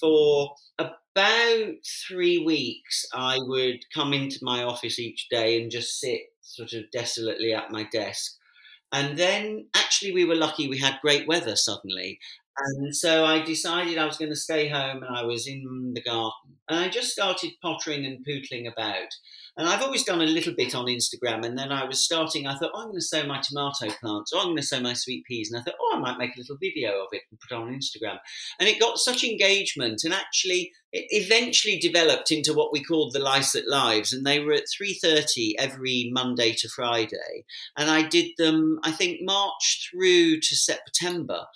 For about three weeks, I would come into my office each day and just sit sort of desolately at my desk. And then actually, we were lucky we had great weather suddenly. And so I decided I was going to stay home and I was in the garden. And I just started pottering and pootling about. And I've always done a little bit on Instagram. And then I was starting, I thought, oh, I'm going to sow my tomato plants, I'm going to sow my sweet peas. And I thought, oh, I might make a little video of it and put it on Instagram. And it got such engagement. And actually, it eventually developed into what we called the Lycett Lives. And they were at 3.30 every Monday to Friday. And I did them, I think, March through to September.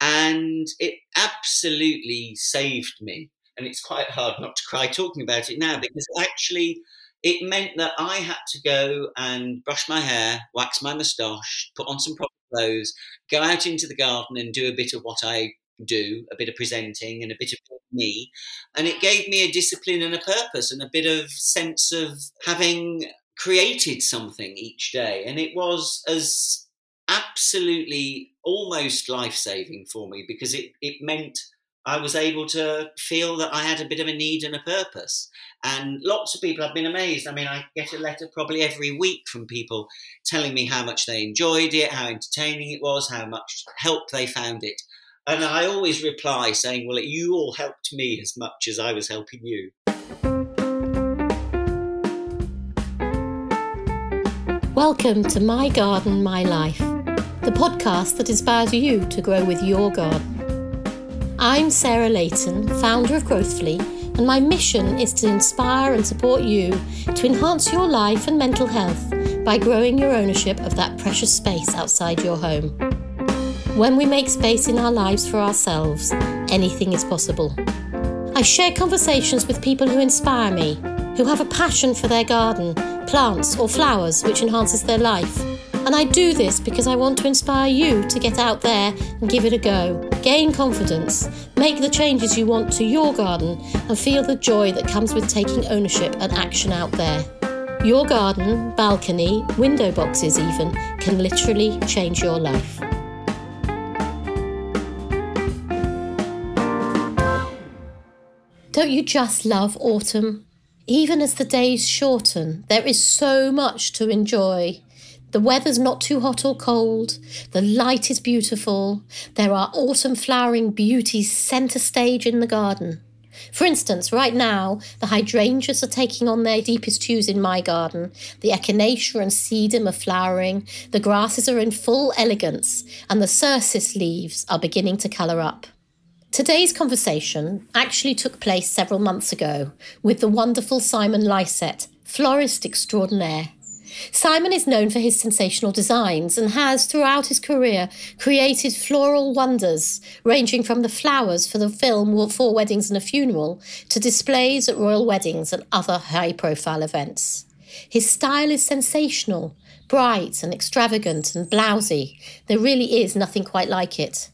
And it absolutely saved me. And it's quite hard not to cry talking about it now because actually it meant that I had to go and brush my hair, wax my moustache, put on some proper clothes, go out into the garden and do a bit of what I do, a bit of presenting and a bit of me. And it gave me a discipline and a purpose and a bit of sense of having created something each day. And it was as absolutely almost life saving for me because it, it meant I was able to feel that I had a bit of a need and a purpose. And lots of people have been amazed. I mean, I get a letter probably every week from people telling me how much they enjoyed it, how entertaining it was, how much help they found it. And I always reply saying, Well, you all helped me as much as I was helping you. Welcome to My Garden, My Life, the podcast that inspires you to grow with your garden. I'm Sarah Layton, founder of Growthfully, and my mission is to inspire and support you to enhance your life and mental health by growing your ownership of that precious space outside your home. When we make space in our lives for ourselves, anything is possible. I share conversations with people who inspire me, who have a passion for their garden, plants, or flowers which enhances their life and I do this because I want to inspire you to get out there and give it a go. Gain confidence, make the changes you want to your garden, and feel the joy that comes with taking ownership and action out there. Your garden, balcony, window boxes, even, can literally change your life. Don't you just love autumn? Even as the days shorten, there is so much to enjoy. The weather's not too hot or cold. The light is beautiful. There are autumn flowering beauties centre stage in the garden. For instance, right now, the hydrangeas are taking on their deepest hues in my garden. The echinacea and sedum are flowering, the grasses are in full elegance, and the cercis leaves are beginning to colour up. Today's conversation actually took place several months ago with the wonderful Simon Lycett, florist extraordinaire. Simon is known for his sensational designs and has, throughout his career, created floral wonders, ranging from the flowers for the film Four Weddings and a Funeral to displays at royal weddings and other high profile events. His style is sensational, bright and extravagant and blousy. There really is nothing quite like it.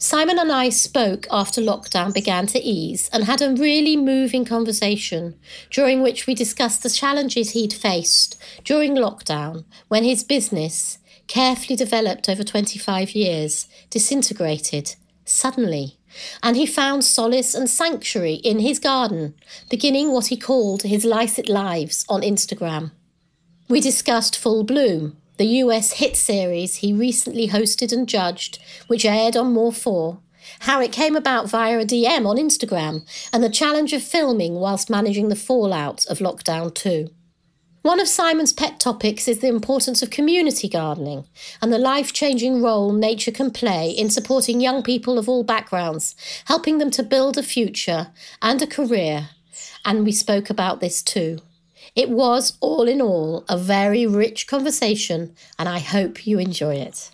Simon and I spoke after lockdown began to ease and had a really moving conversation during which we discussed the challenges he'd faced during lockdown when his business, carefully developed over 25 years, disintegrated suddenly. And he found solace and sanctuary in his garden, beginning what he called his Lycett Lives on Instagram. We discussed Full Bloom, the US hit series he recently hosted and judged, which aired on More 4, how it came about via a DM on Instagram, and the challenge of filming whilst managing the fallout of Lockdown 2. One of Simon's pet topics is the importance of community gardening and the life changing role nature can play in supporting young people of all backgrounds, helping them to build a future and a career. And we spoke about this too. It was, all in all, a very rich conversation, and I hope you enjoy it.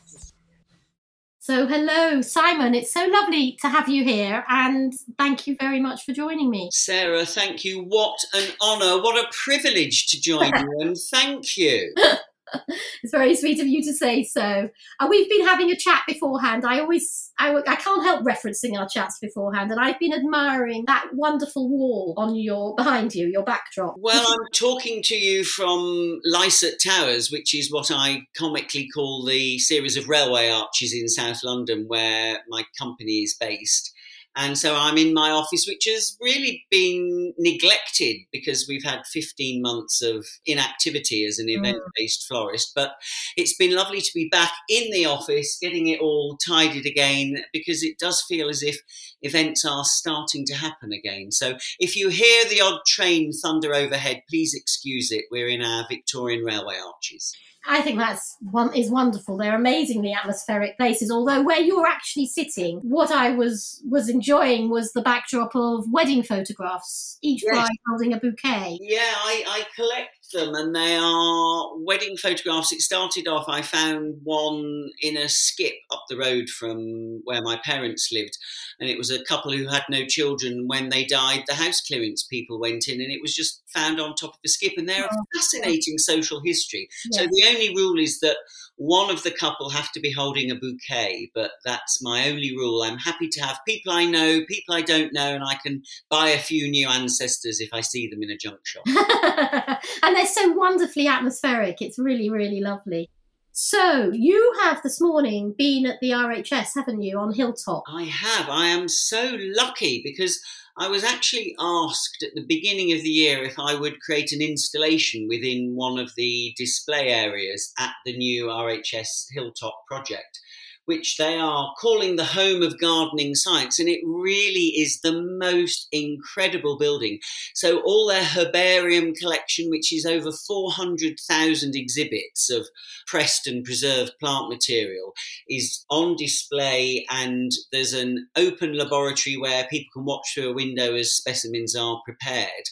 So, hello, Simon. It's so lovely to have you here, and thank you very much for joining me. Sarah, thank you. What an honour. What a privilege to join you, and thank you. it's very sweet of you to say so. And we've been having a chat beforehand. I always, I, I can't help referencing our chats beforehand, and I've been admiring that wonderful wall on your behind you, your backdrop. Well, I'm talking to you from Lycett Towers, which is what I comically call the series of railway arches in South London, where my company is based. And so I'm in my office, which has really been neglected because we've had 15 months of inactivity as an Mm. event based florist. But it's been lovely to be back in the office, getting it all tidied again, because it does feel as if events are starting to happen again. So if you hear the odd train thunder overhead, please excuse it. We're in our Victorian Railway arches. I think that's one is wonderful. They're amazingly atmospheric places. Although where you're actually sitting, what I was was enjoying was the backdrop of wedding photographs, each Yes. bride holding a bouquet. Yeah, I, I collect them and they are wedding photographs. It started off, I found one in a skip up the road from where my parents lived. And it was a couple who had no children. When they died, the house clearance people went in and it was just found on top of the skip. And they're a oh, fascinating social history. So the only rule is that one of the couple have to be holding a bouquet, but that's my only rule. I'm happy to have people I know, people I don't know, and I can buy a few new ancestors if I see them in a junk shop. and they're so wonderfully atmospheric. It's really, really lovely. So you have this morning been at the RHS, haven't you, on Hilltop? I have. I am so lucky because I was actually asked at the beginning of the year if I would create an installation within one of the display areas at the new RHS Hilltop project, which they are calling the home of gardening science. And it really is the most incredible building. So, all their herbarium collection, which is over 400,000 exhibits of pressed and preserved plant material, is on display and there's an open laboratory where people can watch through a window as specimens are prepared.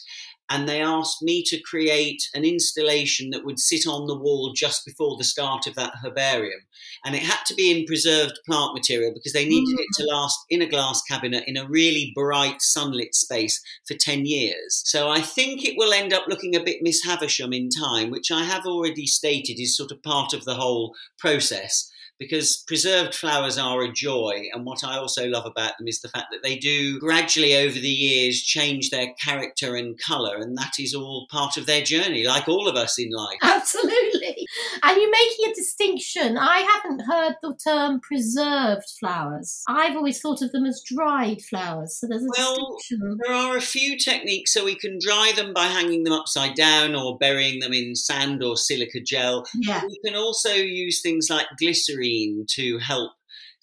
And they asked me to create an installation that would sit on the wall just before the start of that herbarium. And it had to be in preserved plant material because they needed it to mm. last in a glass cabinet in a really bright sunlit space for 10 years. So I think it will end up looking a bit Miss Havisham in time, which I have already stated is sort of part of the whole process because preserved flowers are a joy. And what I also love about them is the fact that they do gradually over the years change their character and colour, and that is all part of their journey, like all of us in life. Absolutely. And you're making a distinction. I haven't heard the term preserved flowers. I've always thought of them as dried flowers. So there's a Well, distinction. There are a few techniques so we can dry them by hanging them upside down or burying them in sand or silica gel. Yeah. We can also use things like glycerine to help.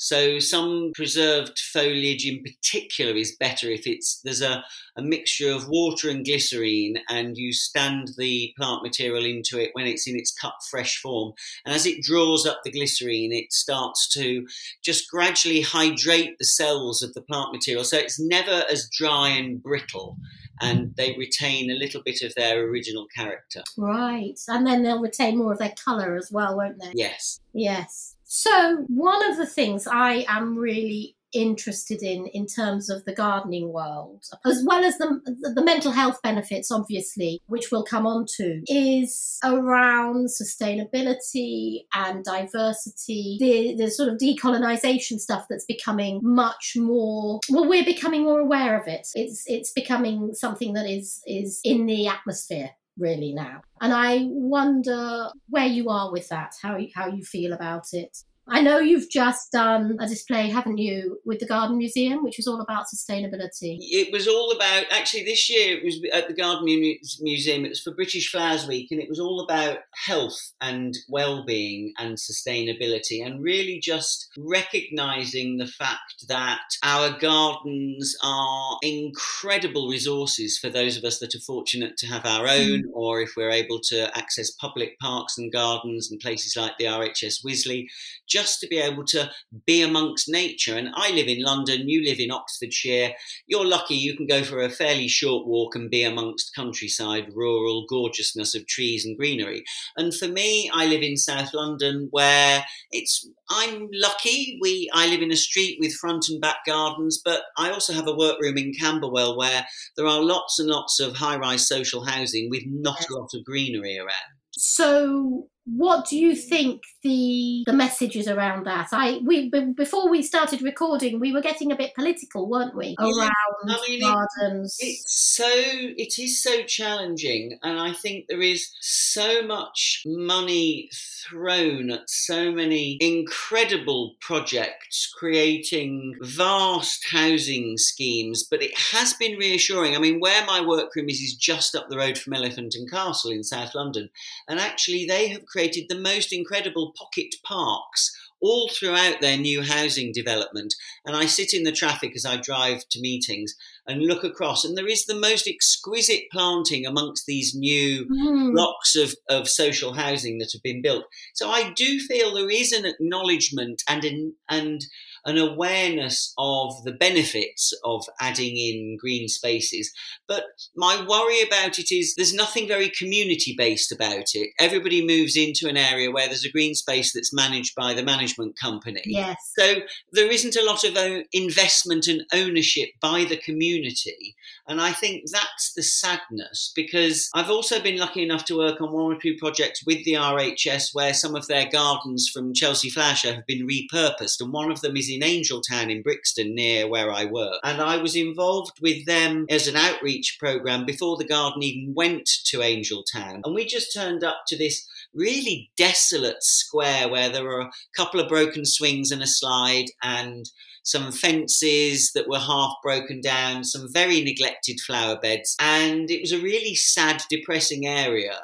So some preserved foliage in particular is better if it's there's a, a mixture of water and glycerine and you stand the plant material into it when it's in its cut fresh form. And as it draws up the glycerine, it starts to just gradually hydrate the cells of the plant material. So it's never as dry and brittle and they retain a little bit of their original character. Right. And then they'll retain more of their colour as well, won't they? Yes. Yes. So, one of the things I am really interested in in terms of the gardening world as well as the the mental health benefits obviously which we'll come on to is around sustainability and diversity. The, the sort of decolonization stuff that's becoming much more well we're becoming more aware of it. It's it's becoming something that is is in the atmosphere really now. And I wonder where you are with that, how you, how you feel about it. I know you've just done a display, haven't you, with the Garden Museum, which was all about sustainability. It was all about, actually, this year it was at the Garden Museum, it was for British Flowers Week, and it was all about health and well being and sustainability, and really just recognizing the fact that our gardens are incredible resources for those of us that are fortunate to have our own, mm. or if we're able to access public parks and gardens and places like the RHS Wisley just to be able to be amongst nature. And I live in London, you live in Oxfordshire. You're lucky you can go for a fairly short walk and be amongst countryside, rural gorgeousness of trees and greenery. And for me, I live in South London where it's I'm lucky. We I live in a street with front and back gardens, but I also have a workroom in Camberwell where there are lots and lots of high-rise social housing with not a lot of greenery around. So, what do you think the the message is around that? I we before we started recording, we were getting a bit political, weren't we? Around I mean, gardens. It, it's so it is so challenging, and I think there is so much money thrown at so many incredible projects, creating vast housing schemes. But it has been reassuring. I mean, where my workroom is is just up the road from Elephant and Castle in South London, and actually they have created the most incredible pocket parks all throughout their new housing development. And I sit in the traffic as I drive to meetings and look across, and there is the most exquisite planting amongst these new mm. blocks of, of social housing that have been built. So I do feel there is an acknowledgement and an, and an awareness of the benefits of adding in green spaces. But my worry about it is there's nothing very community based about it. Everybody moves into an area where there's a green space that's managed by the management company. Yes. So there isn't a lot of uh, investment and ownership by the community. And I think that's the sadness because I've also been lucky enough to work on one or two projects with the RHS where some of their gardens from Chelsea Flower Show have been repurposed. And one of them is in Angell Town in Brixton, near where I work. And I was involved with them as an outreach program before the garden even went to Angell Town. And we just turned up to this really desolate square where there were a couple of broken swings and a slide and some fences that were half broken down, some very neglected flower beds, and it was a really sad, depressing area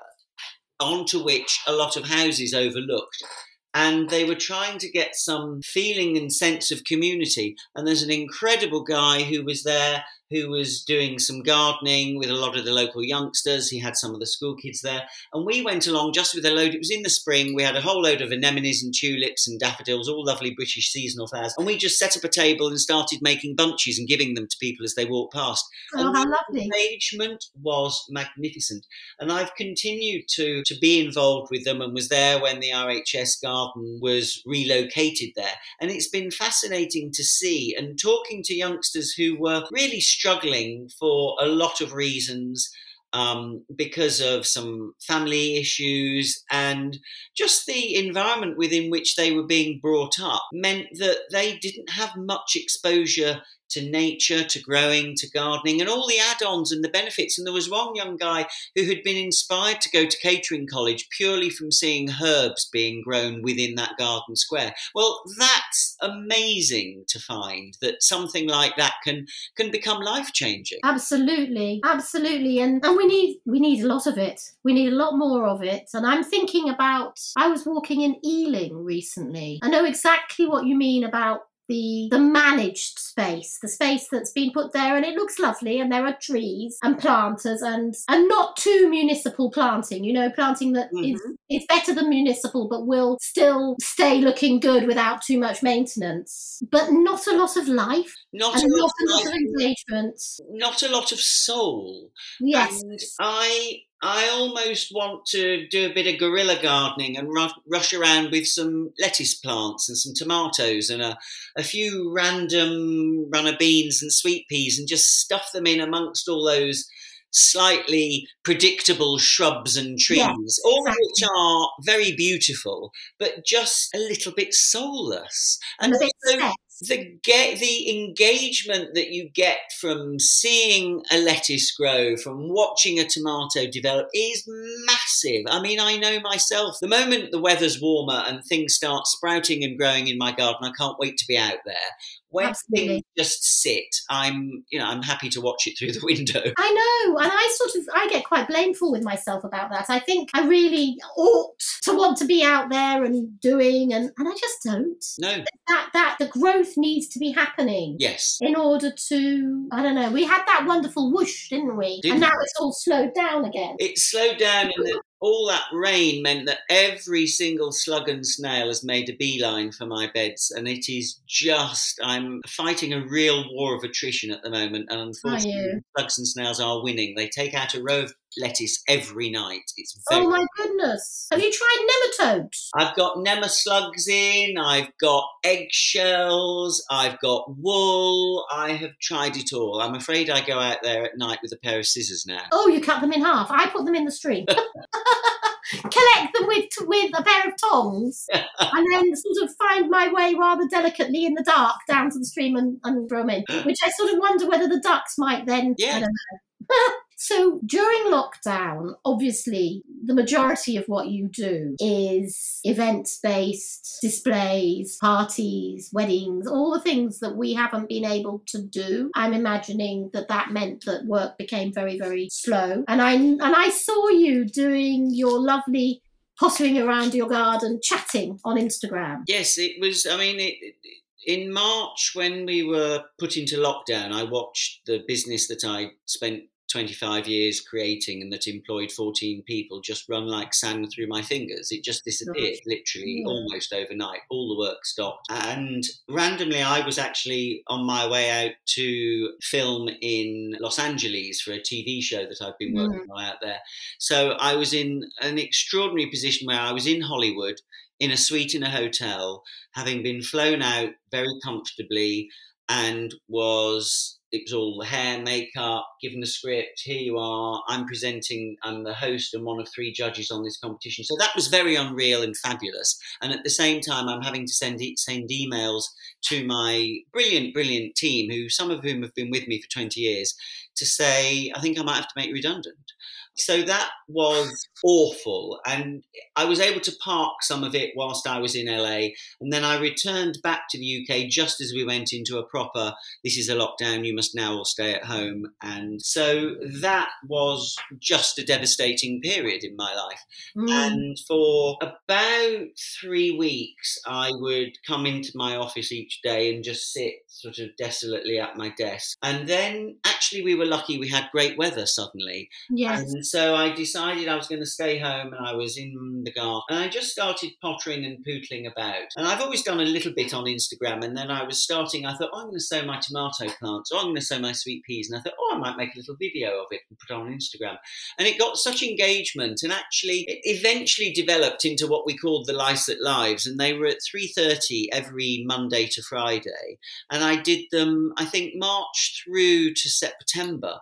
onto which a lot of houses overlooked and they were trying to get some feeling and sense of community. And there's an incredible guy who was there who was doing some gardening with a lot of the local youngsters. He had some of the school kids there. And we went along just with a load. It was in the spring. We had a whole load of anemones and tulips and daffodils, all lovely British seasonal flowers. And we just set up a table and started making bunches and giving them to people as they walked past. Oh, and how lovely. engagement was magnificent. And I've continued to, to be involved with them and was there when the RHS garden was relocated there. And it's been fascinating to see and talking to youngsters who were really struggling for a lot of reasons um, because of some family issues and just the environment within which they were being brought up meant that they didn't have much exposure to nature, to growing, to gardening, and all the add ons and the benefits. And there was one young guy who had been inspired to go to catering college purely from seeing herbs being grown within that garden square. Well, that's amazing to find that something like that can can become life changing. Absolutely, absolutely, and and we need we need a lot of it. We need a lot more of it. And I'm thinking about. I was walking in Ealing recently. I know exactly what you mean about the the managed space, the space that's been put there, and it looks lovely, and there are trees and planters, and and not too municipal planting. You know, planting that mm-hmm. is it's better than municipal, but will still stay looking good without too much maintenance. But not a lot of life, not and a not a lot of engagement, not a lot of soul. Yes, and I I almost want to do a bit of guerrilla gardening and ru- rush around with some lettuce plants and some tomatoes and a, a few random runner beans and sweet peas and just stuff them in amongst all those slightly predictable shrubs and trees, yes, all exactly. of which are very beautiful, but just a little bit soulless. And, a bit the get the engagement that you get from seeing a lettuce grow, from watching a tomato develop is massive. I mean, I know myself. The moment the weather's warmer and things start sprouting and growing in my garden, I can't wait to be out there when Absolutely. things just sit, I'm you know I'm happy to watch it through the window. I know, and I sort of I get quite blameful with myself about that. I think I really ought to want to be out there and doing, and and I just don't. No, that that the growth needs to be happening. Yes, in order to I don't know. We had that wonderful whoosh, didn't we? Didn't and now it's all slowed down again. It slowed down, and all that rain meant that every single slug and snail has made a beeline for my beds, and it is just I'm fighting a real war of attrition at the moment, and unfortunately, slugs and snails are winning. They take out a row of lettuce every night. It's oh very oh my goodness! Have you tried nematodes? I've got nemaslugs in. I've got eggshells. I've got wool. I have tried it all. I'm afraid I go out there at night with a pair of scissors now. Oh, you cut them in half. I put them in the stream. collect them with with a pair of tongs, and then sort of find my way rather delicately in the dark down to the stream and, and throw them in. Which I sort of wonder whether the ducks might then. Yeah. So during lockdown, obviously, the majority of what you do is events based displays, parties, weddings, all the things that we haven't been able to do. I'm imagining that that meant that work became very, very slow. And I and I saw you doing your lovely pottering around your garden, chatting on Instagram. Yes, it was. I mean, it, it, in March when we were put into lockdown, I watched the business that I spent 25 years creating and that employed 14 people just run like sand through my fingers. It just disappeared, literally Yeah. almost overnight. All the work stopped. And randomly, I was actually on my way out to film in Los Angeles for a TV show that I've been working mm. on out there. So I was in an extraordinary position where I was in Hollywood in a suite in a hotel, having been flown out very comfortably and was it was all hair, makeup, given the script. Here you are. I'm presenting. I'm the host and one of three judges on this competition. So that was very unreal and fabulous. And at the same time, I'm having to send send emails to my brilliant, brilliant team, who some of whom have been with me for 20 years, to say I think I might have to make redundant. So that was awful, and I was able to park some of it whilst I was in LA, and then I returned back to the UK just as we went into a proper this is a lockdown, you must now all stay at home. And so that was just a devastating period in my life. Mm. And for about three weeks, I would come into my office each day and just sit sort of desolately at my desk. And then actually, we were lucky we had great weather suddenly. Yes. And so I decided I was going to stay home and I was in the garden. And I just started pottering and pootling about. And I've always done a little bit on Instagram. And then I was starting, I thought, oh, I'm going to sow my tomato plants, or I'm going to sow my sweet peas. And I thought, oh, I might make a little video of it and put it on Instagram. And it got such engagement and actually it eventually developed into what we called the Lycett Lives. And they were at 3.30 every Monday to Friday. And I did them, I think, March through to September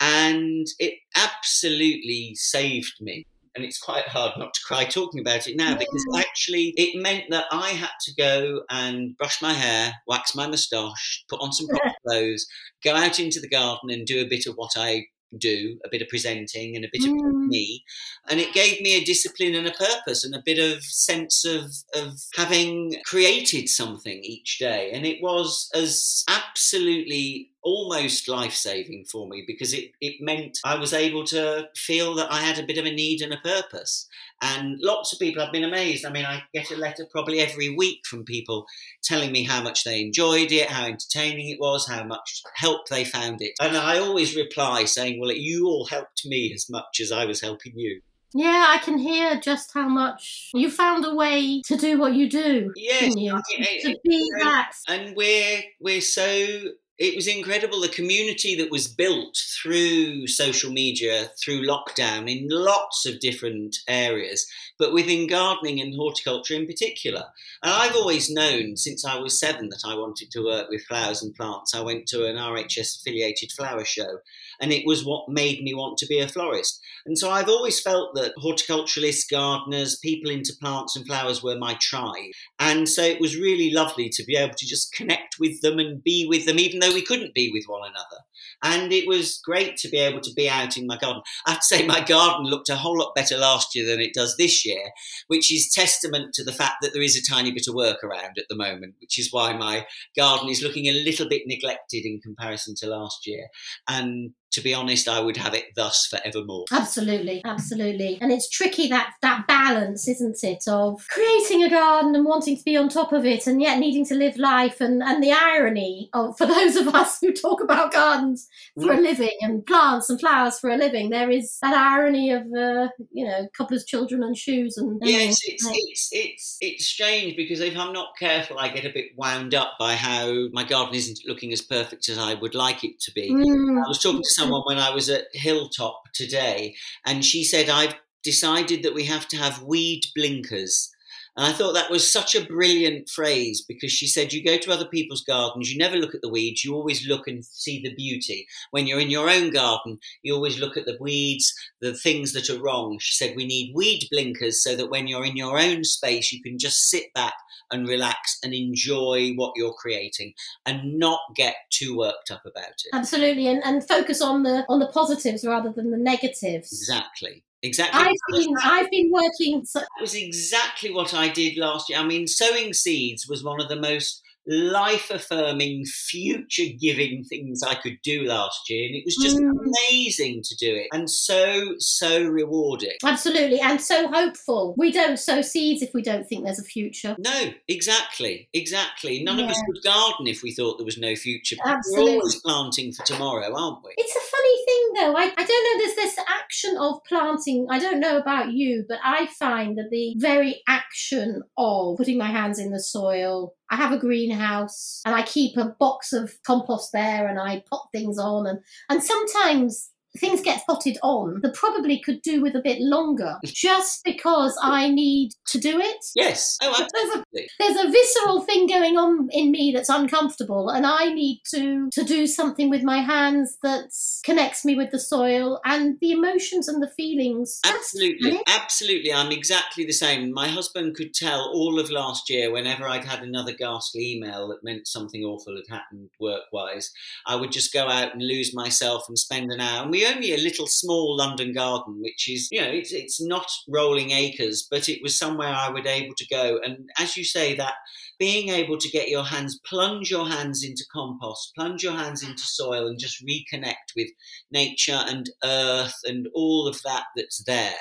and it absolutely saved me. And it's quite hard not to cry talking about it now because actually it meant that I had to go and brush my hair, wax my moustache, put on some proper clothes, go out into the garden and do a bit of what I do, a bit of presenting and a bit of Mm. me. And it gave me a discipline and a purpose and a bit of sense of, of having created something each day. And it was as absolutely almost life saving for me because it, it meant I was able to feel that I had a bit of a need and a purpose. And lots of people have been amazed. I mean, I get a letter probably every week from people telling me how much they enjoyed it, how entertaining it was, how much help they found it. And I always reply saying, Well, you all helped me as much as I was helping you. Yeah, I can hear just how much you found a way to do what you do. Yes, you? I mean, to be it- that. and we're we're so it was incredible the community that was built through social media through lockdown in lots of different areas but within gardening and horticulture in particular. And i've always known since i was seven that i wanted to work with flowers and plants. I went to an rhs affiliated flower show and it was what made me want to be a florist and so i've always felt that horticulturalists gardeners people into plants and flowers were my tribe and so it was really lovely to be able to just connect with them and be with them, even though we couldn't be with one another. And it was great to be able to be out in my garden. I have to say, my garden looked a whole lot better last year than it does this year, which is testament to the fact that there is a tiny bit of work around at the moment, which is why my garden is looking a little bit neglected in comparison to last year. And to be honest, I would have it thus forevermore. Absolutely, absolutely. And it's tricky that that balance, isn't it, of creating a garden and wanting to be on top of it and yet needing to live life and, and the irony of for those of us who talk about gardens for a living and plants and flowers for a living, there is that irony of uh, you know, coupler's children and shoes and, and Yes, it's it's it's it's strange because if I'm not careful, I get a bit wound up by how my garden isn't looking as perfect as I would like it to be. Mm, I was talking to someone when I was at Hilltop today, and she said I've decided that we have to have weed blinkers. And I thought that was such a brilliant phrase because she said, You go to other people's gardens, you never look at the weeds, you always look and see the beauty. When you're in your own garden, you always look at the weeds, the things that are wrong. She said, We need weed blinkers so that when you're in your own space, you can just sit back and relax and enjoy what you're creating and not get too worked up about it. Absolutely. And, and focus on the on the positives rather than the negatives. Exactly. Exactly. I've been I've been working. So- that was exactly what I did last year. I mean, sowing seeds was one of the most life affirming, future giving things I could do last year. And it was just mm. amazing to do it and so, so rewarding. Absolutely. And so hopeful. We don't sow seeds if we don't think there's a future. No, exactly. Exactly. None yeah. of us would garden if we thought there was no future. Absolutely. We're always planting for tomorrow, aren't we? It's a funny thing, though. I, I don't know. There's this action of planting. I don't know about you, but I find that the very action of putting my hands in the soil, I have a greenhouse and I keep a box of compost there and I pot things on and and sometimes things get potted on that probably could do with a bit longer just because I need to do it. Yes. Oh, absolutely. There's a, there's a visceral thing going on in me that's uncomfortable and I need to to do something with my hands that connects me with the soil and the emotions and the feelings. Absolutely. Absolutely. I'm exactly the same. My husband could tell all of last year whenever I'd had another ghastly email that meant something awful had happened work-wise, I would just go out and lose myself and spend an hour. And we only a little small London garden, which is, you know, it's, it's not rolling acres, but it was somewhere I would able to go. And as you say, that being able to get your hands, plunge your hands into compost, plunge your hands into soil, and just reconnect with nature and earth and all of that that's there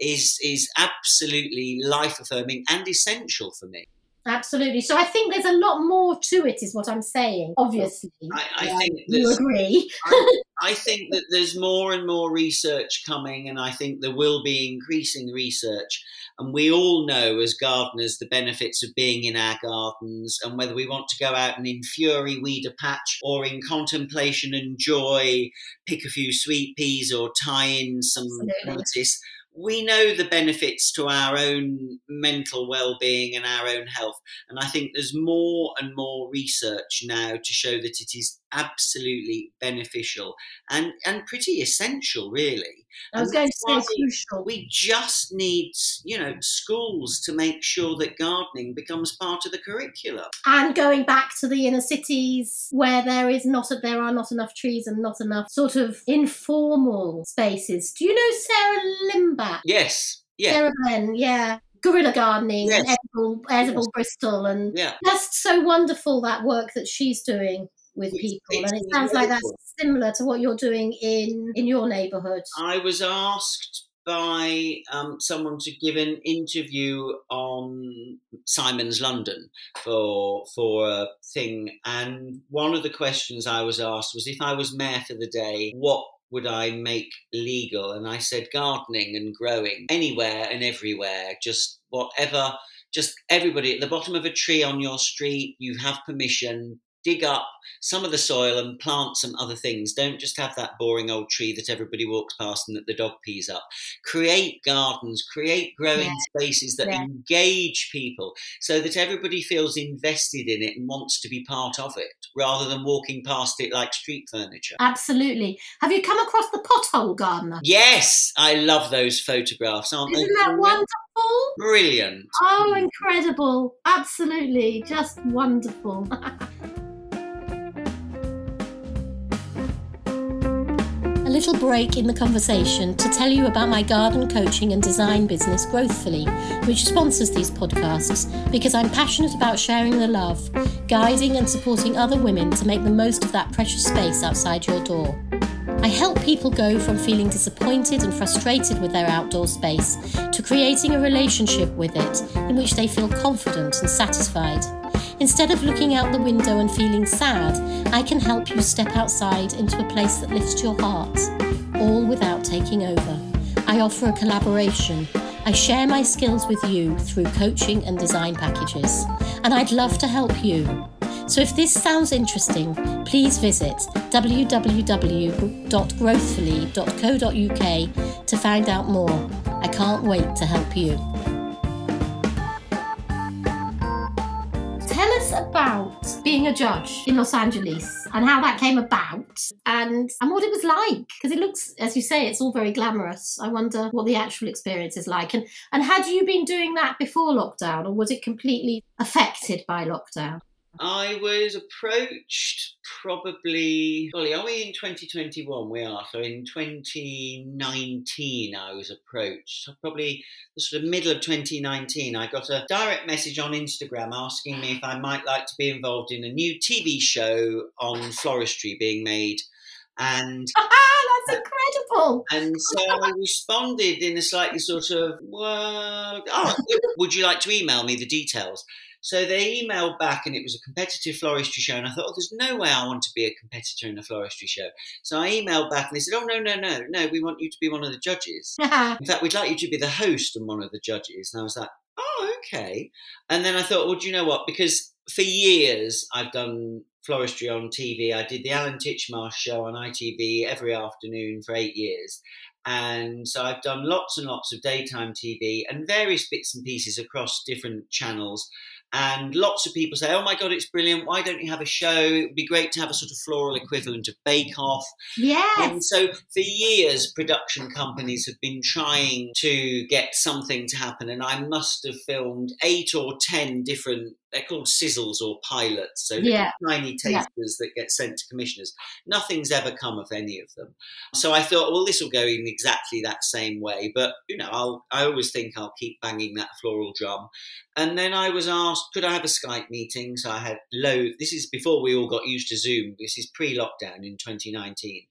is is absolutely life affirming and essential for me. Absolutely. So I think there's a lot more to it, is what I'm saying. Obviously, I, I think you agree. I, I, think that there's more and more research coming, and I think there will be increasing research. And we all know, as gardeners, the benefits of being in our gardens, and whether we want to go out and in fury weed a patch, or in contemplation and joy pick a few sweet peas, or tie in some lettuce we know the benefits to our own mental well-being and our own health and i think there's more and more research now to show that it is absolutely beneficial and and pretty essential really. I was going to say crucial. we just need you know schools to make sure that gardening becomes part of the curriculum. And going back to the inner cities where there is not a, there are not enough trees and not enough sort of informal spaces. Do you know sarah limbach? Yes yeah. Sarah Glenn, yeah. Guerrilla gardening yes. and edible, edible yes. bristol and yeah. just so wonderful that work that she's doing with people and it sounds like that's similar to what you're doing in in your neighborhood i was asked by um, someone to give an interview on Simon's London for for a thing, and one of the questions I was asked was if I was mayor for the day, what would I make legal? And I said gardening and growing anywhere and everywhere, just whatever. Just everybody at the bottom of a tree on your street, you have permission dig up some of the soil and plant some other things. Don't just have that boring old tree that everybody walks past and that the dog pees up. Create gardens, create growing yeah. spaces that yeah. engage people so that everybody feels invested in it and wants to be part of it rather than walking past it like street furniture. Absolutely. Have you come across the pothole gardener? Yes, I love those photographs, aren't Isn't they? Isn't that wonderful? Brilliant. Oh, incredible. Absolutely. Just wonderful. little break in the conversation to tell you about my garden coaching and design business, Growthfully, which sponsors these podcasts because I'm passionate about sharing the love, guiding and supporting other women to make the most of that precious space outside your door. I help people go from feeling disappointed and frustrated with their outdoor space to creating a relationship with it in which they feel confident and satisfied. Instead of looking out the window and feeling sad, I can help you step outside into a place that lifts your heart, all without taking over. I offer a collaboration. I share my skills with you through coaching and design packages, and I'd love to help you. So if this sounds interesting, please visit www.growthfully.co.uk to find out more. I can't wait to help you. Tell us about being a judge in Los Angeles and how that came about and, and what it was like. Because it looks, as you say, it's all very glamorous. I wonder what the actual experience is like. And, and had you been doing that before lockdown or was it completely affected by lockdown? I was approached probably, well, are we in 2021? We are. So in 2019, I was approached. So probably the sort of middle of 2019, I got a direct message on Instagram asking me if I might like to be involved in a new TV show on floristry being made. And ah, that's incredible. And so I responded in a slightly sort of, well, oh, would you like to email me the details? So they emailed back and it was a competitive floristry show. And I thought, oh, there's no way I want to be a competitor in a floristry show. So I emailed back and they said, oh, no, no, no, no, we want you to be one of the judges. in fact, we'd like you to be the host and one of the judges. And I was like, oh, okay. And then I thought, well, do you know what? Because for years I've done floristry on TV. I did the Alan Titchmarsh show on ITV every afternoon for eight years. And so I've done lots and lots of daytime TV and various bits and pieces across different channels. And lots of people say, "Oh my god, it's brilliant! Why don't you have a show? It would be great to have a sort of floral equivalent of Bake Off." Yes. And so for years, production companies have been trying to get something to happen, and I must have filmed eight or ten different they're called sizzles or pilots, so yeah. tiny tasters yeah. that get sent to commissioners. Nothing's ever come of any of them. So I thought, well, this will go in exactly that same way. But you know, I'll I always think I'll keep banging that floral drum. And then I was asked, could I have a Skype meeting? So I had low. This is before we all got used to Zoom. This is pre-lockdown in 2019.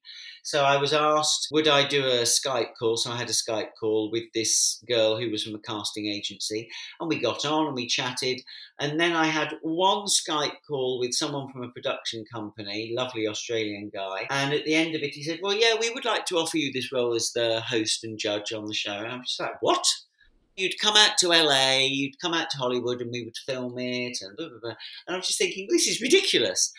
So I was asked, would I do a Skype call? So I had a Skype call with this girl who was from a casting agency, and we got on and we chatted. And then I had one Skype call with someone from a production company, lovely Australian guy. And at the end of it, he said, Well, yeah, we would like to offer you this role as the host and judge on the show. And I was like, What? You'd come out to LA, you'd come out to Hollywood, and we would film it, and blah, blah, blah. And I was just thinking, this is ridiculous.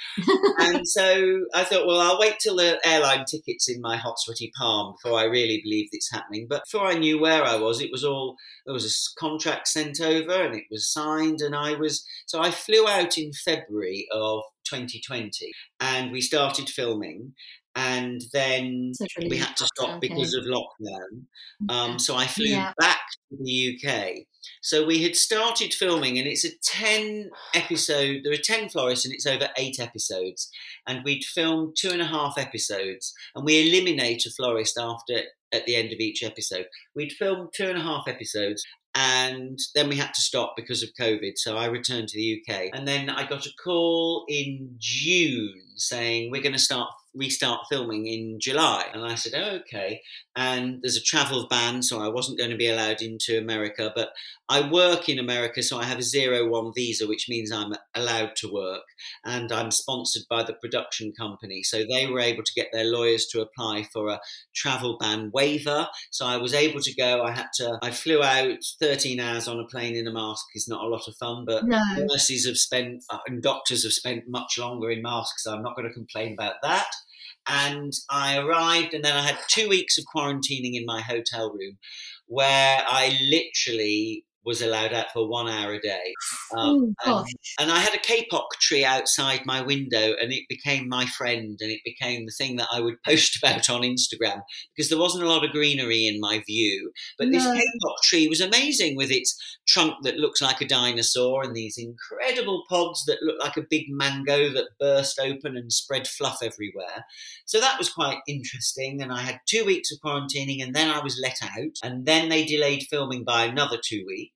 and so I thought, well, I'll wait till the airline ticket's in my hot, sweaty palm before I really believe it's happening. But before I knew where I was, it was all there was a contract sent over, and it was signed, and I was so I flew out in February of 2020, and we started filming and then we had to stop okay. because of lockdown. Um, so I flew yeah. back to the UK. So we had started filming, and it's a 10 episode, there are 10 florists, and it's over eight episodes. And we'd filmed two and a half episodes, and we eliminate a florist after at the end of each episode. We'd filmed two and a half episodes, and then we had to stop because of COVID. So I returned to the UK, and then I got a call in June saying we're going to start restart filming in July. And I said, oh, okay. And there's a travel ban, so I wasn't going to be allowed into America. But I work in America, so I have a O-1 visa, which means I'm allowed to work. And I'm sponsored by the production company. So they were able to get their lawyers to apply for a travel ban waiver. So I was able to go. I had to, I flew out 13 hours on a plane in a mask is not a lot of fun, but no. nurses have spent, and doctors have spent much longer in masks. So I'm not going to complain about that and I arrived, and then I had two weeks of quarantining in my hotel room, where I literally was allowed out for one hour a day. Um, oh, and, and, I had a kapok tree outside my window, and it became my friend, and it became the thing that I would post about on Instagram because there wasn't a lot of greenery in my view. But no. this kapok tree was amazing with its trunk that looks like a dinosaur and these incredible pods that look like a big mango that burst open and spread fluff everywhere. So that was quite interesting. And I had two weeks of quarantining, and then I was let out, and then they delayed filming by another two weeks.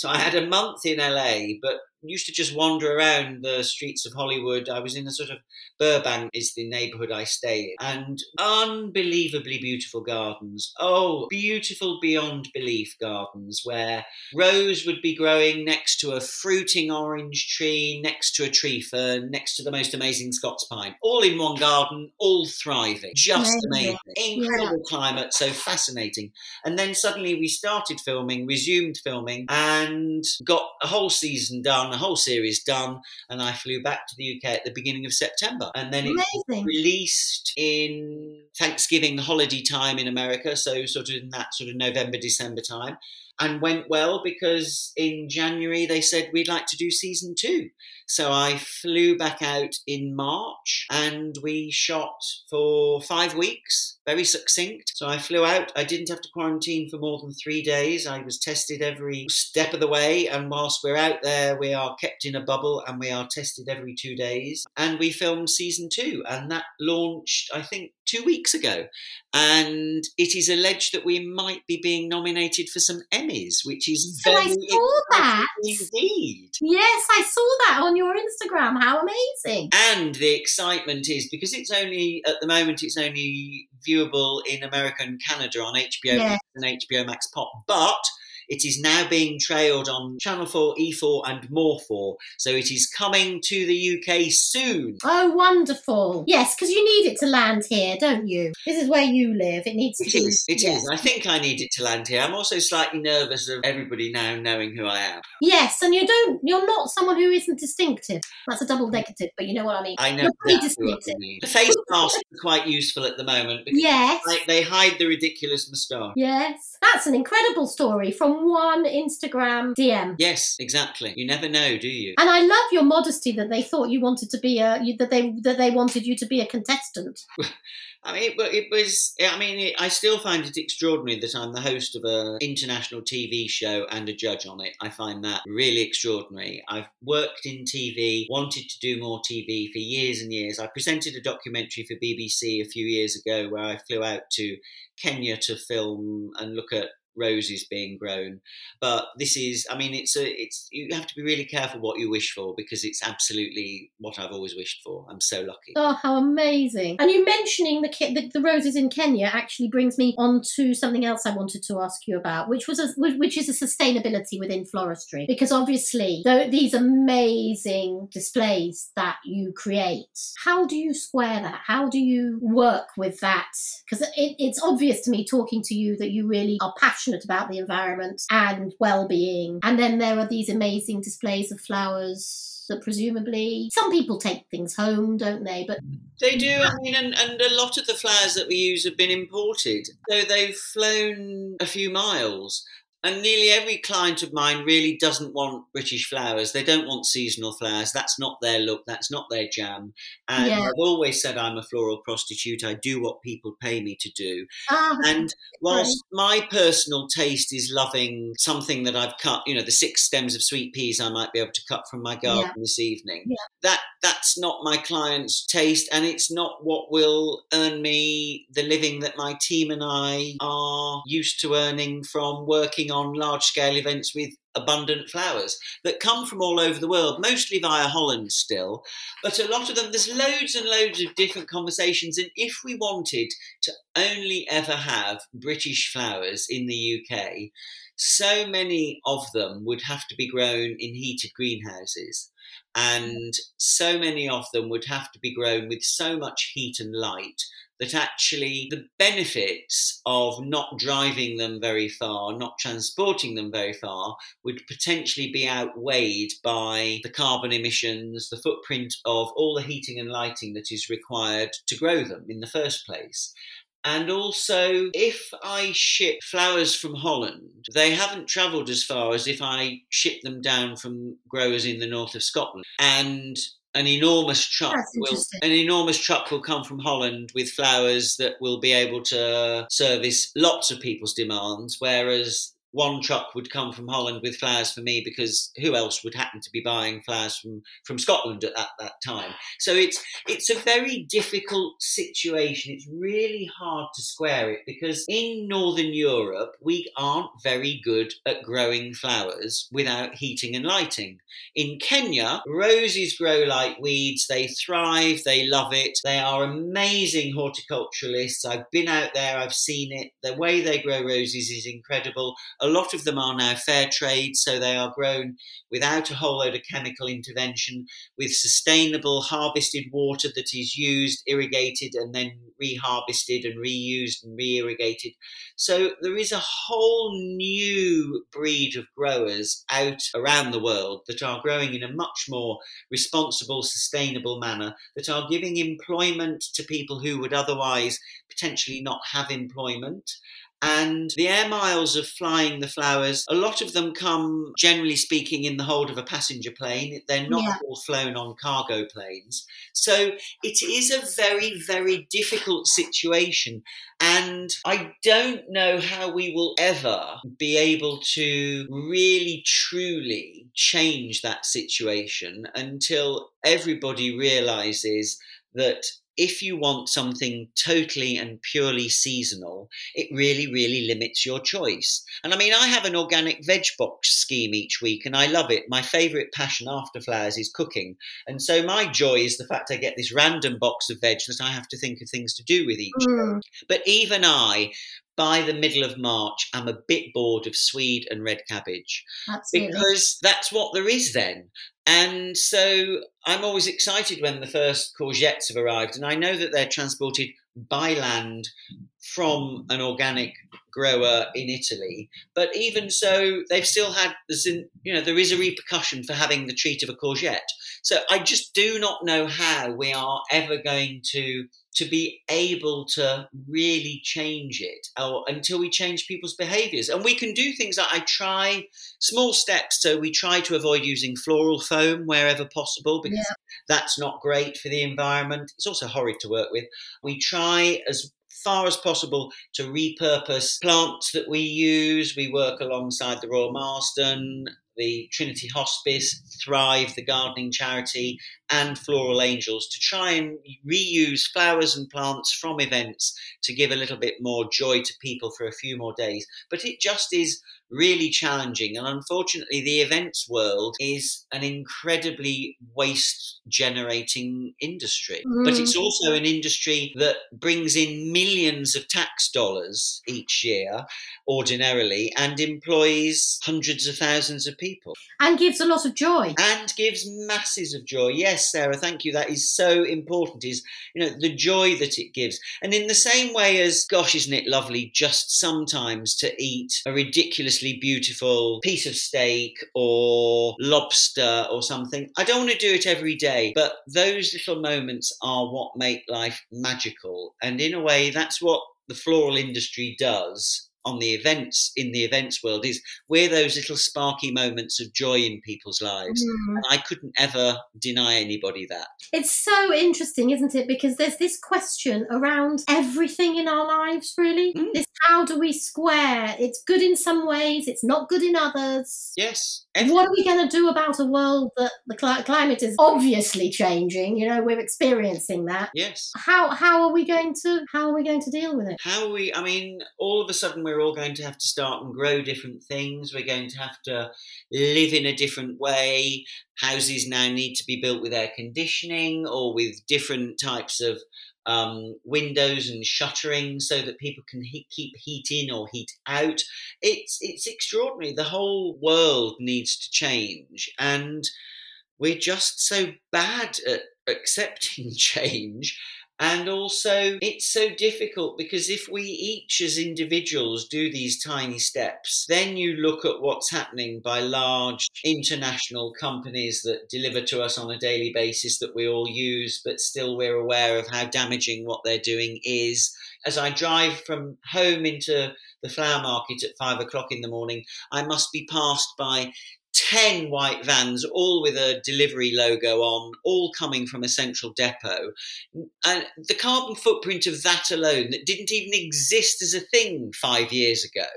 So I had a month in LA, but used to just wander around the streets of Hollywood. I was in a sort of Burbank is the neighborhood I stay in, and unbelievably beautiful gardens. Oh, beautiful beyond belief gardens where rose would be growing next to a fruiting orange tree, next to a tree fern, next to the most amazing Scots pine, all in one garden, all thriving. Just amazing. amazing. Incredible yeah. climate, so fascinating. And then suddenly we started filming, resumed filming, and got a whole season done done, the whole series done, and I flew back to the UK at the beginning of September. And then it was released in Thanksgiving holiday time in America, so sort of in that sort of November, December time. And went well because in January they said we'd like to do season two. So I flew back out in March and we shot for five weeks, very succinct. So I flew out. I didn't have to quarantine for more than three days. I was tested every step of the way. And whilst we're out there, we are kept in a bubble and we are tested every two days. And we filmed season two. And that launched, I think, two weeks ago. And it is alleged that we might be being nominated for some Emmys, which is So I saw that. indeed. Yes, I saw that on your Instagram. How amazing. And the excitement is because it's only at the moment it's only viewable in America and Canada on HBO. Max and HBO Max Pop, but it is now being trailed on Channel 4, E4, and More 4. So it is coming to the UK soon. Oh, wonderful. Yes, because you need it to land here, don't you? This is where you live. It needs to It be. is. It is. yes. I think I need it to land here. I'm also slightly nervous of everybody now knowing who I am. Yes, and you don't. You're not someone who isn't distinctive. That's a double negative, but you know what I mean. I know You're pretty exactly what distinctive. mean. The face mask is quite useful at the moment because Yes. like, they hide the ridiculous moustache. Yes, that's an incredible story from one Instagram DM. Yes, exactly. You never know, do you? And I love your modesty that they thought you wanted to be a you, that they that they wanted you to be a contestant. I mean, it, it was. I mean, it, I still find it extraordinary that I'm the host of an international TV show and a judge on it. I find that really extraordinary. I've worked in TV, wanted to do more TV for years and years. I presented a documentary for BBC a few years ago where I flew out to Kenya to film and look at roses being grown but this is i mean it's a it's you have to be really careful what you wish for because it's absolutely what i've always wished for i'm so lucky Oh, how amazing! And you mentioning the, the the roses in Kenya actually brings me on to something else I wanted to ask you about, which was a, which is a sustainability within floristry. Because obviously, though these amazing displays that you create, how do you square that? How do you work with that? Because it, it's obvious to me talking to you that you really are passionate about the environment and well-being, and then there are these amazing displays of flowers that presumably some people take things home, don't they? But They do. I mean, and, and a lot of the flowers that we use have been imported. So they've flown a few miles. And nearly every client of mine really doesn't want British flowers. They don't want seasonal flowers. That's not their look. That's not their jam. And Yeah. I've always said I'm a floral prostitute. I do what people pay me to do. ah, And whilst my personal taste is loving something that I've cut, you know, the six stems of sweet peas I might be able to cut from my garden Yeah. this evening, Yeah. that that's not my client's taste, and it's not what will earn me the living that my team and I are used to earning from working on large scale events with abundant flowers that come from all over the world, mostly via Holland still. But a lot of them, there's loads and loads of different conversations. And if we wanted to only ever have British flowers in the UK, so many of them would have to be grown in heated greenhouses. And so many of them would have to be grown with so much heat and light that actually the benefits of not driving them very far, not transporting them very far, would potentially be outweighed by the carbon emissions, the footprint of all the heating and lighting that is required to grow them in the first place. And also, if I ship flowers from Holland, they haven't travelled as far as if I ship them down from growers in the north of Scotland. And an enormous truck will an enormous truck will come from Holland with flowers that will be able to service lots of people's demands, whereas one truck would come from Holland with flowers for me because who else would happen to be buying flowers from, from Scotland at that, that time? So it's it's a very difficult situation. It's really hard to square it because in Northern Europe we aren't very good at growing flowers without heating and lighting. In Kenya, roses grow like weeds. They thrive. They love it. They are amazing horticulturalists. I've been out there. I've seen it. The way they grow roses is incredible. A lot of them are now fair trade, so they are grown without a whole load of chemical intervention, with sustainable harvested water that is used, irrigated, and then reharvested and reused and re-irrigated. So there is a whole new breed of growers out around the world that are growing in a much more responsible, sustainable manner, that are giving employment to people who would otherwise potentially not have employment. And the air miles of flying the flowers, a lot of them come, generally speaking, in the hold of a passenger plane. They're not yeah. all flown on cargo planes. So it is a very, very difficult situation. And I don't know how we will ever be able to really, truly change that situation until everybody realizes that if you want something totally and purely seasonal, it really, really limits your choice. And I mean, I have an organic veg box scheme each week and I love it. My favourite passion after flowers is cooking. And so my joy is the fact I get this random box of veg that I have to think of things to do with each mm. But even I, by the middle of March, I'm a bit bored of swede and red cabbage Absolutely. because that's what there is then. And so I'm always excited when the first courgettes have arrived, and I know that they're transported by land from an organic grower in Italy. But even so, they've still had, you know, there is a repercussion for having the treat of a courgette. So I just do not know how we are ever going to to be able to really change it or until we change people's behaviors. And we can do things like I try small steps. So we try to avoid using floral foam wherever possible because yeah. that's not great for the environment. It's also horrid to work with. We try as far as possible to repurpose plants that we use. We work alongside the Royal Marsden, the Trinity Hospice, Thrive, the gardening charity, and Floral Angels to try and reuse flowers and plants from events to give a little bit more joy to people for a few more days. But it just is really challenging. And unfortunately, the events world is an incredibly waste generating industry. Mm. But it's also an industry that brings in millions of tax dollars each year, ordinarily, and employs hundreds of thousands of people. And gives a lot of joy. And gives masses of joy. Yes, Sarah, thank you. That is so important, is you know, the joy that it gives. And in the same way as, gosh, isn't it lovely just sometimes to eat a ridiculous beautiful piece of steak or lobster or something. I don't want to do it every day, but those little moments are what make life magical. And in a way, that's what the floral industry does on the events in the events world is we're those little sparky moments of joy in people's lives. Mm. and i couldn't ever deny anybody that. It's so interesting isn't it? Because there's this question around everything in our lives really. Mm. this how do we square? It's good in some ways it's not good in others. Yes and what are we going to do about a world that the cl- climate is obviously changing you know we're experiencing that. Yes. How how are we going to how are we going to deal with it? How are we i mean all of a sudden we're all going to have to start and grow different things. We're going to have to live in a different way. Houses now need to be built with air conditioning or with different types of um, windows and shuttering so that people can he- keep heat in or heat out. It's it's extraordinary. The whole world needs to change, and we're just so bad at accepting change and also, it's so difficult because if we each as individuals do these tiny steps, then you look at what's happening by large international companies that deliver to us on a daily basis that we all use, but still we're aware of how damaging what they're doing is. As I drive from home into the flower market at five o'clock in the morning, I must be passed by 10 white vans, all with a delivery logo on, all coming from a central depot. And the carbon footprint of that alone, that didn't even exist as a thing five years ago,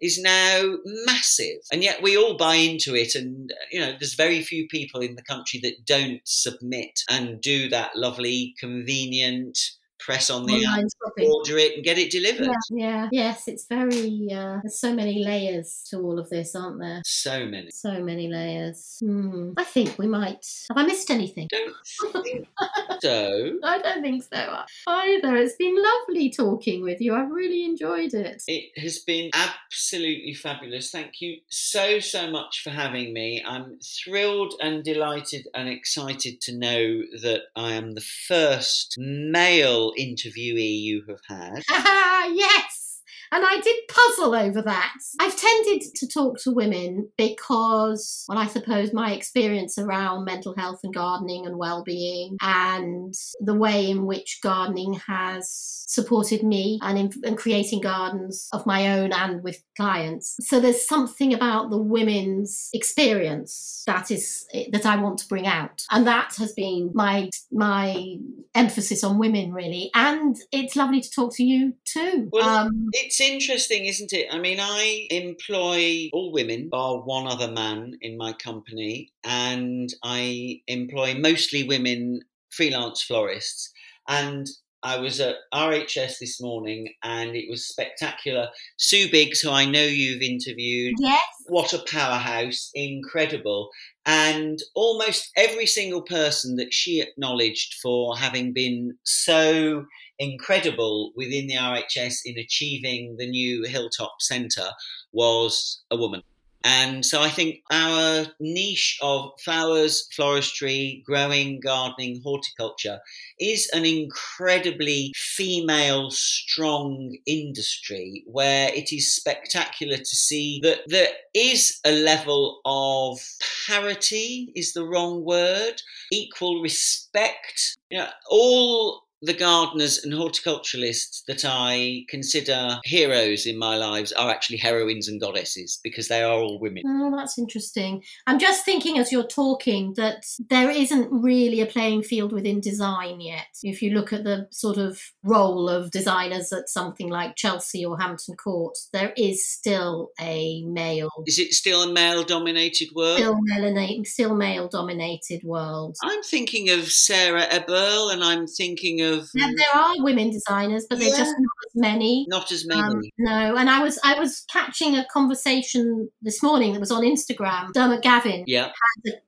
is now massive. And yet we all buy into it. And, uh, you know, there's very few people in the country that don't submit and do that lovely, convenient, press on the app, order it, and get it delivered. Yeah, yeah. yes, it's very. Uh, there's so many layers to all of this, aren't there? So many. So many layers. Hmm. I think we might. Have I missed anything? Don't think so. I don't think so either. It's been lovely talking with you. I've really enjoyed it. It has been absolutely fabulous. Thank you so so much for having me. I'm thrilled and delighted and excited to know that I am the first male interviewee you have had. yes. And I did puzzle over that. I've tended to talk to women because, well, I suppose my experience around mental health and gardening and well-being and the way in which gardening has supported me and in and creating gardens of my own and with clients. So there's something about the women's experience that is that I want to bring out. And that has been my my emphasis on women really. And it's lovely to talk to you too. Well, um, it's interesting, isn't it? I mean, I employ all women, bar one other man in my company, and I employ mostly women freelance florists. And I was at RHS this morning and it was spectacular. Sue Biggs, who I know you've interviewed. Yes. What a powerhouse. Incredible. And almost every single person that she acknowledged for having been so incredible within the RHS in achieving the new Hilltop Centre was a woman. And so I think our niche of flowers, floristry, growing, gardening, horticulture is an incredibly female strong industry where it is spectacular to see that there is a level of parity is the wrong word, equal respect. You know, all the gardeners and horticulturalists that I consider heroes in my lives are actually heroines and goddesses because they are all women. Oh, that's interesting. I'm just thinking as you're talking that there isn't really a playing field within design yet. If you look at the sort of role of designers at something like Chelsea or Hampton Court, there is still a male. Is it still a male dominated world? Still, melanated, still male dominated world. I'm thinking of Sarah Eberle and I'm thinking of of there, there are women designers, but they're just not as many. Not as many. Um, no, and I was I was catching a conversation this morning that was on Instagram. Diarmuid Gavin. Yeah.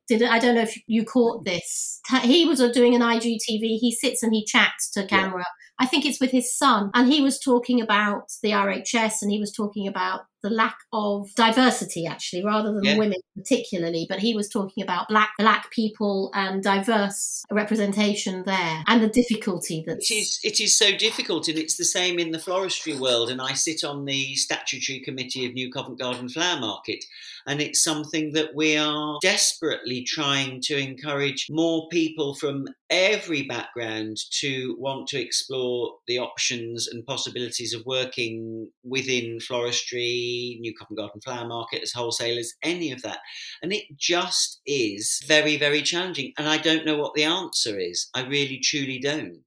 did I don't know if you caught this. He was doing an IGTV. He sits and he chats to camera. Yeah. I think it's with his son, and he was talking about the RHS, and he was talking about the lack of diversity actually rather than yeah. women particularly but he was talking about black black people and diverse representation there and the difficulty that it is it is so difficult and it's the same in the floristry world and I sit on the statutory committee of New Covent Garden Flower Market and it's something that we are desperately trying to encourage more people from every background to want to explore the options and possibilities of working within floristry, New Covent Garden Flower Market as wholesalers, any of that. And it just is very, very challenging. And I don't know what the answer is. I really, truly don't.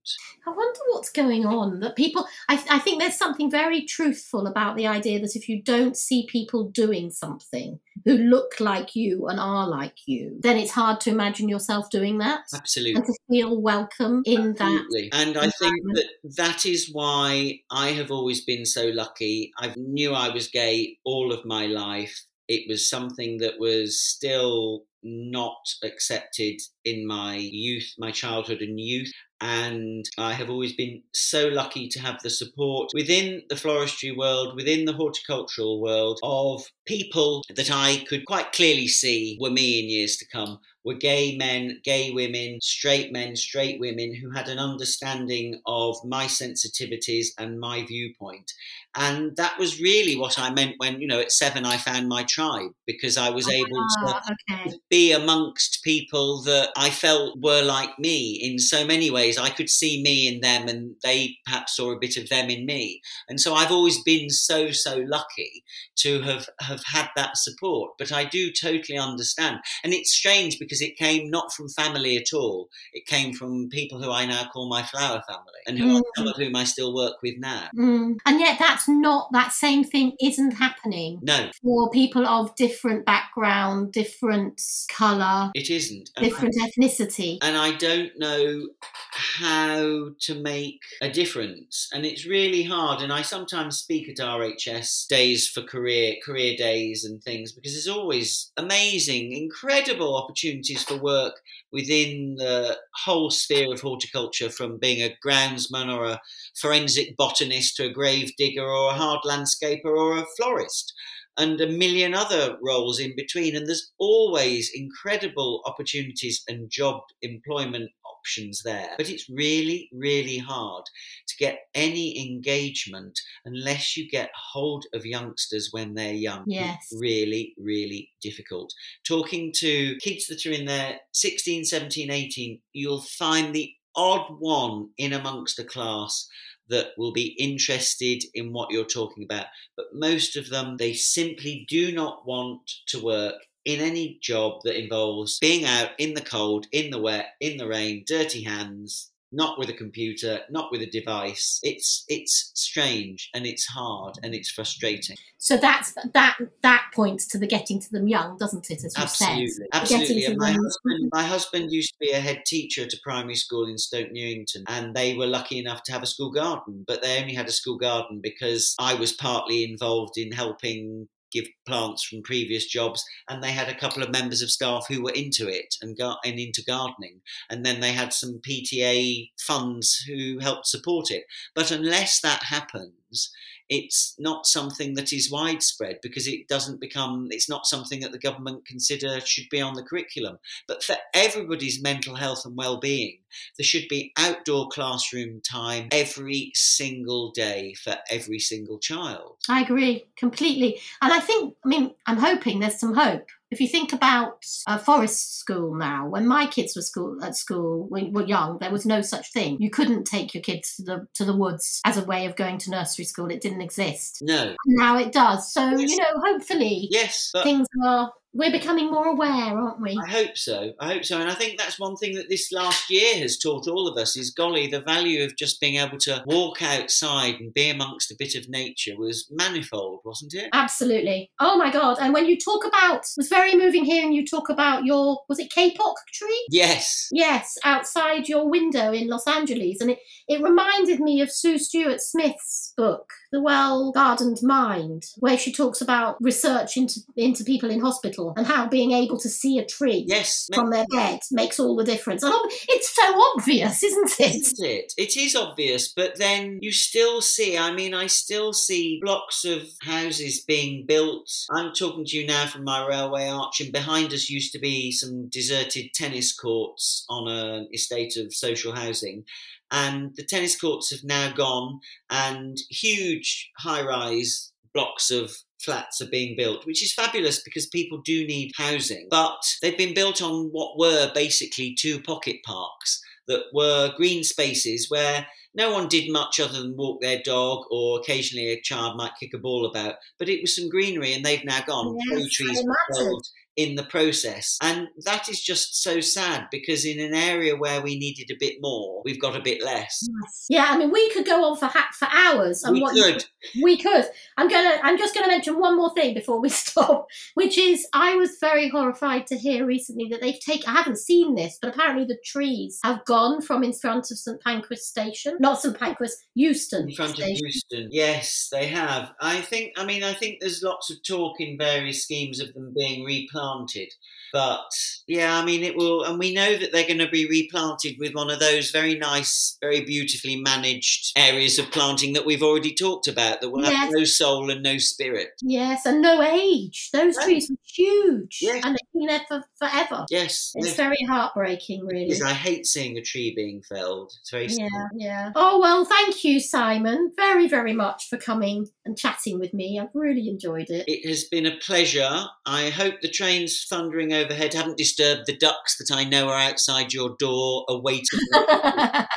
I wonder what's going on. That people, I, I think there's something very truthful about the idea that if you don't see people doing something, who look like you and are like you, then it's hard to imagine yourself doing that. Absolutely. And to feel welcome in Absolutely. that. And I think that that is why I have always been so lucky. I knew I was gay all of my life. It was something that was still not accepted in my youth, my childhood and youth. And I have always been so lucky to have the support within the floristry world, within the horticultural world, of people that I could quite clearly see were me in years to come were gay men, gay women, straight men, straight women who had an understanding of my sensitivities and my viewpoint. And that was really what I meant when, you know, at seven I found my tribe because I was ah, able to okay. be amongst people that I felt were like me in so many ways. I could see me in them and they perhaps saw a bit of them in me. And so I've always been so, so lucky to have, have had that support. But I do totally understand. And it's strange because it came not from family at all. It came from people who I now call my flower family and who mm. some of whom I still work with now. Mm. And yet that's not that same thing isn't happening. No. For people of different background, different colour. It isn't. Different and ethnicity. And I don't know how to make a difference. And it's really hard. And I sometimes speak at RHS days for career career days and things because there's always amazing, incredible opportunities for work within the whole sphere of horticulture from being a groundsman or a forensic botanist to a grave digger or a hard landscaper or a florist and a million other roles in between. And there's always incredible opportunities and job employment options there. But it's really, really hard to get any engagement unless you get hold of youngsters when they're young. Yes. It's really, really difficult. Talking to kids that are in their 16, 17, 18, you'll find the odd one in amongst a class that will be interested in what you're talking about. But most of them, they simply do not want to work in any job that involves being out in the cold, in the wet, in the rain, dirty hands, not with a computer, not with a device. It's it's strange and it's hard and it's frustrating. So that's that that points to the getting to them young, doesn't it? As you Absolutely, said, absolutely. Getting to And my husband, my husband used to be a head teacher at a primary school in Stoke Newington, and they were lucky enough to have a school garden. But they only had a school garden because I was partly involved in helping give plants from previous jobs, and they had a couple of members of staff who were into it and gar- and into gardening, and then they had some PTA funds who helped support it. But unless that happens, it's not something that is widespread because it doesn't become it's not something that the government consider should be on the curriculum but for everybody's mental health and well-being there should be outdoor classroom time every single day for every single child I agree completely. And I think, I mean, I'm hoping there's some hope. If you think about uh, Forest School now, when my kids were school at school when were young, there was no such thing. You couldn't take your kids to the to the woods as a way of going to nursery school. It didn't exist. no Now it does. So Yes. you know, hopefully yes but things are. We're becoming more aware, aren't we? I hope so. I hope so. And I think that's one thing that this last year has taught all of us is golly, the value of just being able to walk outside and be amongst a bit of nature was manifold, wasn't it? Absolutely. Oh my god! And when you talk about, it was very moving hearing you talk about your was it kapok tree? Yes. Yes, outside your window in Los Angeles. And it, it reminded me of Sue Stuart-Smith's book, The Well Gardened Mind, where she talks about research into, into people in hospital and how being able to see a tree Yes. from their bed makes all the difference. And it's so obvious, isn't it? Isn't it? It is obvious, but then you still see, I mean, I still see blocks of houses being built. I'm talking to you now from my railway arch, and behind us used to be some deserted tennis courts on an estate of social housing. And the tennis courts have now gone, and huge high rise blocks of flats are being built, which is fabulous because people do need housing. But they've been built on what were basically two pocket parks that were green spaces where no one did much other than walk their dog or occasionally a child might kick a ball about. But it was some greenery and they've now gone. Yes, trees were felled in the process. And that is just so sad because in an area where we needed a bit more, we've got a bit less. Yeah, I mean, we could go on for ha- for hours. And We what could. We could. I'm gonna. I'm just gonna mention one more thing before we stop, which is I was very horrified to hear recently that they've taken. I haven't seen this, but apparently the trees have gone from in front of St Pancras Station, not St Pancras, Euston in front of Station. Euston. Yes, they have. I think. I mean, I think there's lots of talk in various schemes of them being replanted planted. But yeah, I mean, it will, and we know that they're going to be replanted with one of those very nice, very beautifully managed areas of planting that we've already talked about. That will Yes. have no soul and no spirit. Yes, and no age. Those No. trees were huge, Yes. and they've been there for forever. Yes, It's they've- very heartbreaking, really. because I hate seeing a tree being felled. It's very sad. Yeah, yeah. Oh, well, thank you, Simon, very, very much for coming and chatting with me. I've really enjoyed it. It has been a pleasure. I hope the trains thundering overhead haven't disturbed the ducks that I know are outside your door awaiting. I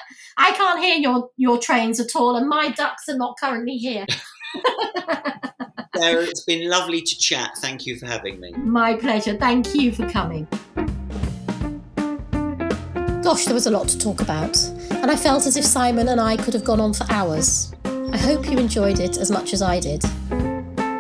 can't hear your, your trains at all, and my ducks are not currently here. Sarah, it's been lovely to chat. Thank you for having me. my pleasure. Thank you for coming. Gosh, there was a lot to talk about, and I felt as if Simon and I could have gone on for hours. I hope you enjoyed it as much as I did.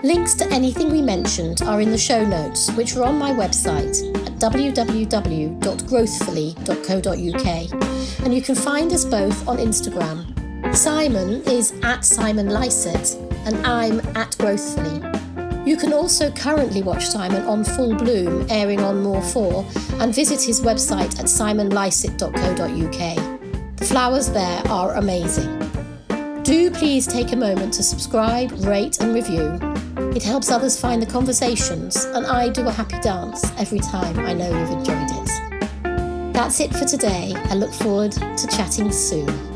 Links to anything we mentioned are in the show notes, which are on my website at www.growthfully.co.uk, and you can find us both on Instagram. Simon is at Simon Lycett, and I'm at Growthfully. You can also currently watch Simon on Full Bloom, airing on More 4, and visit his website at simonlycett.co.uk. The flowers there are amazing. Do please take a moment to subscribe, rate, and review. It helps others find the conversations, and I do a happy dance every time I know you've enjoyed it. That's it for today. I look forward to chatting soon.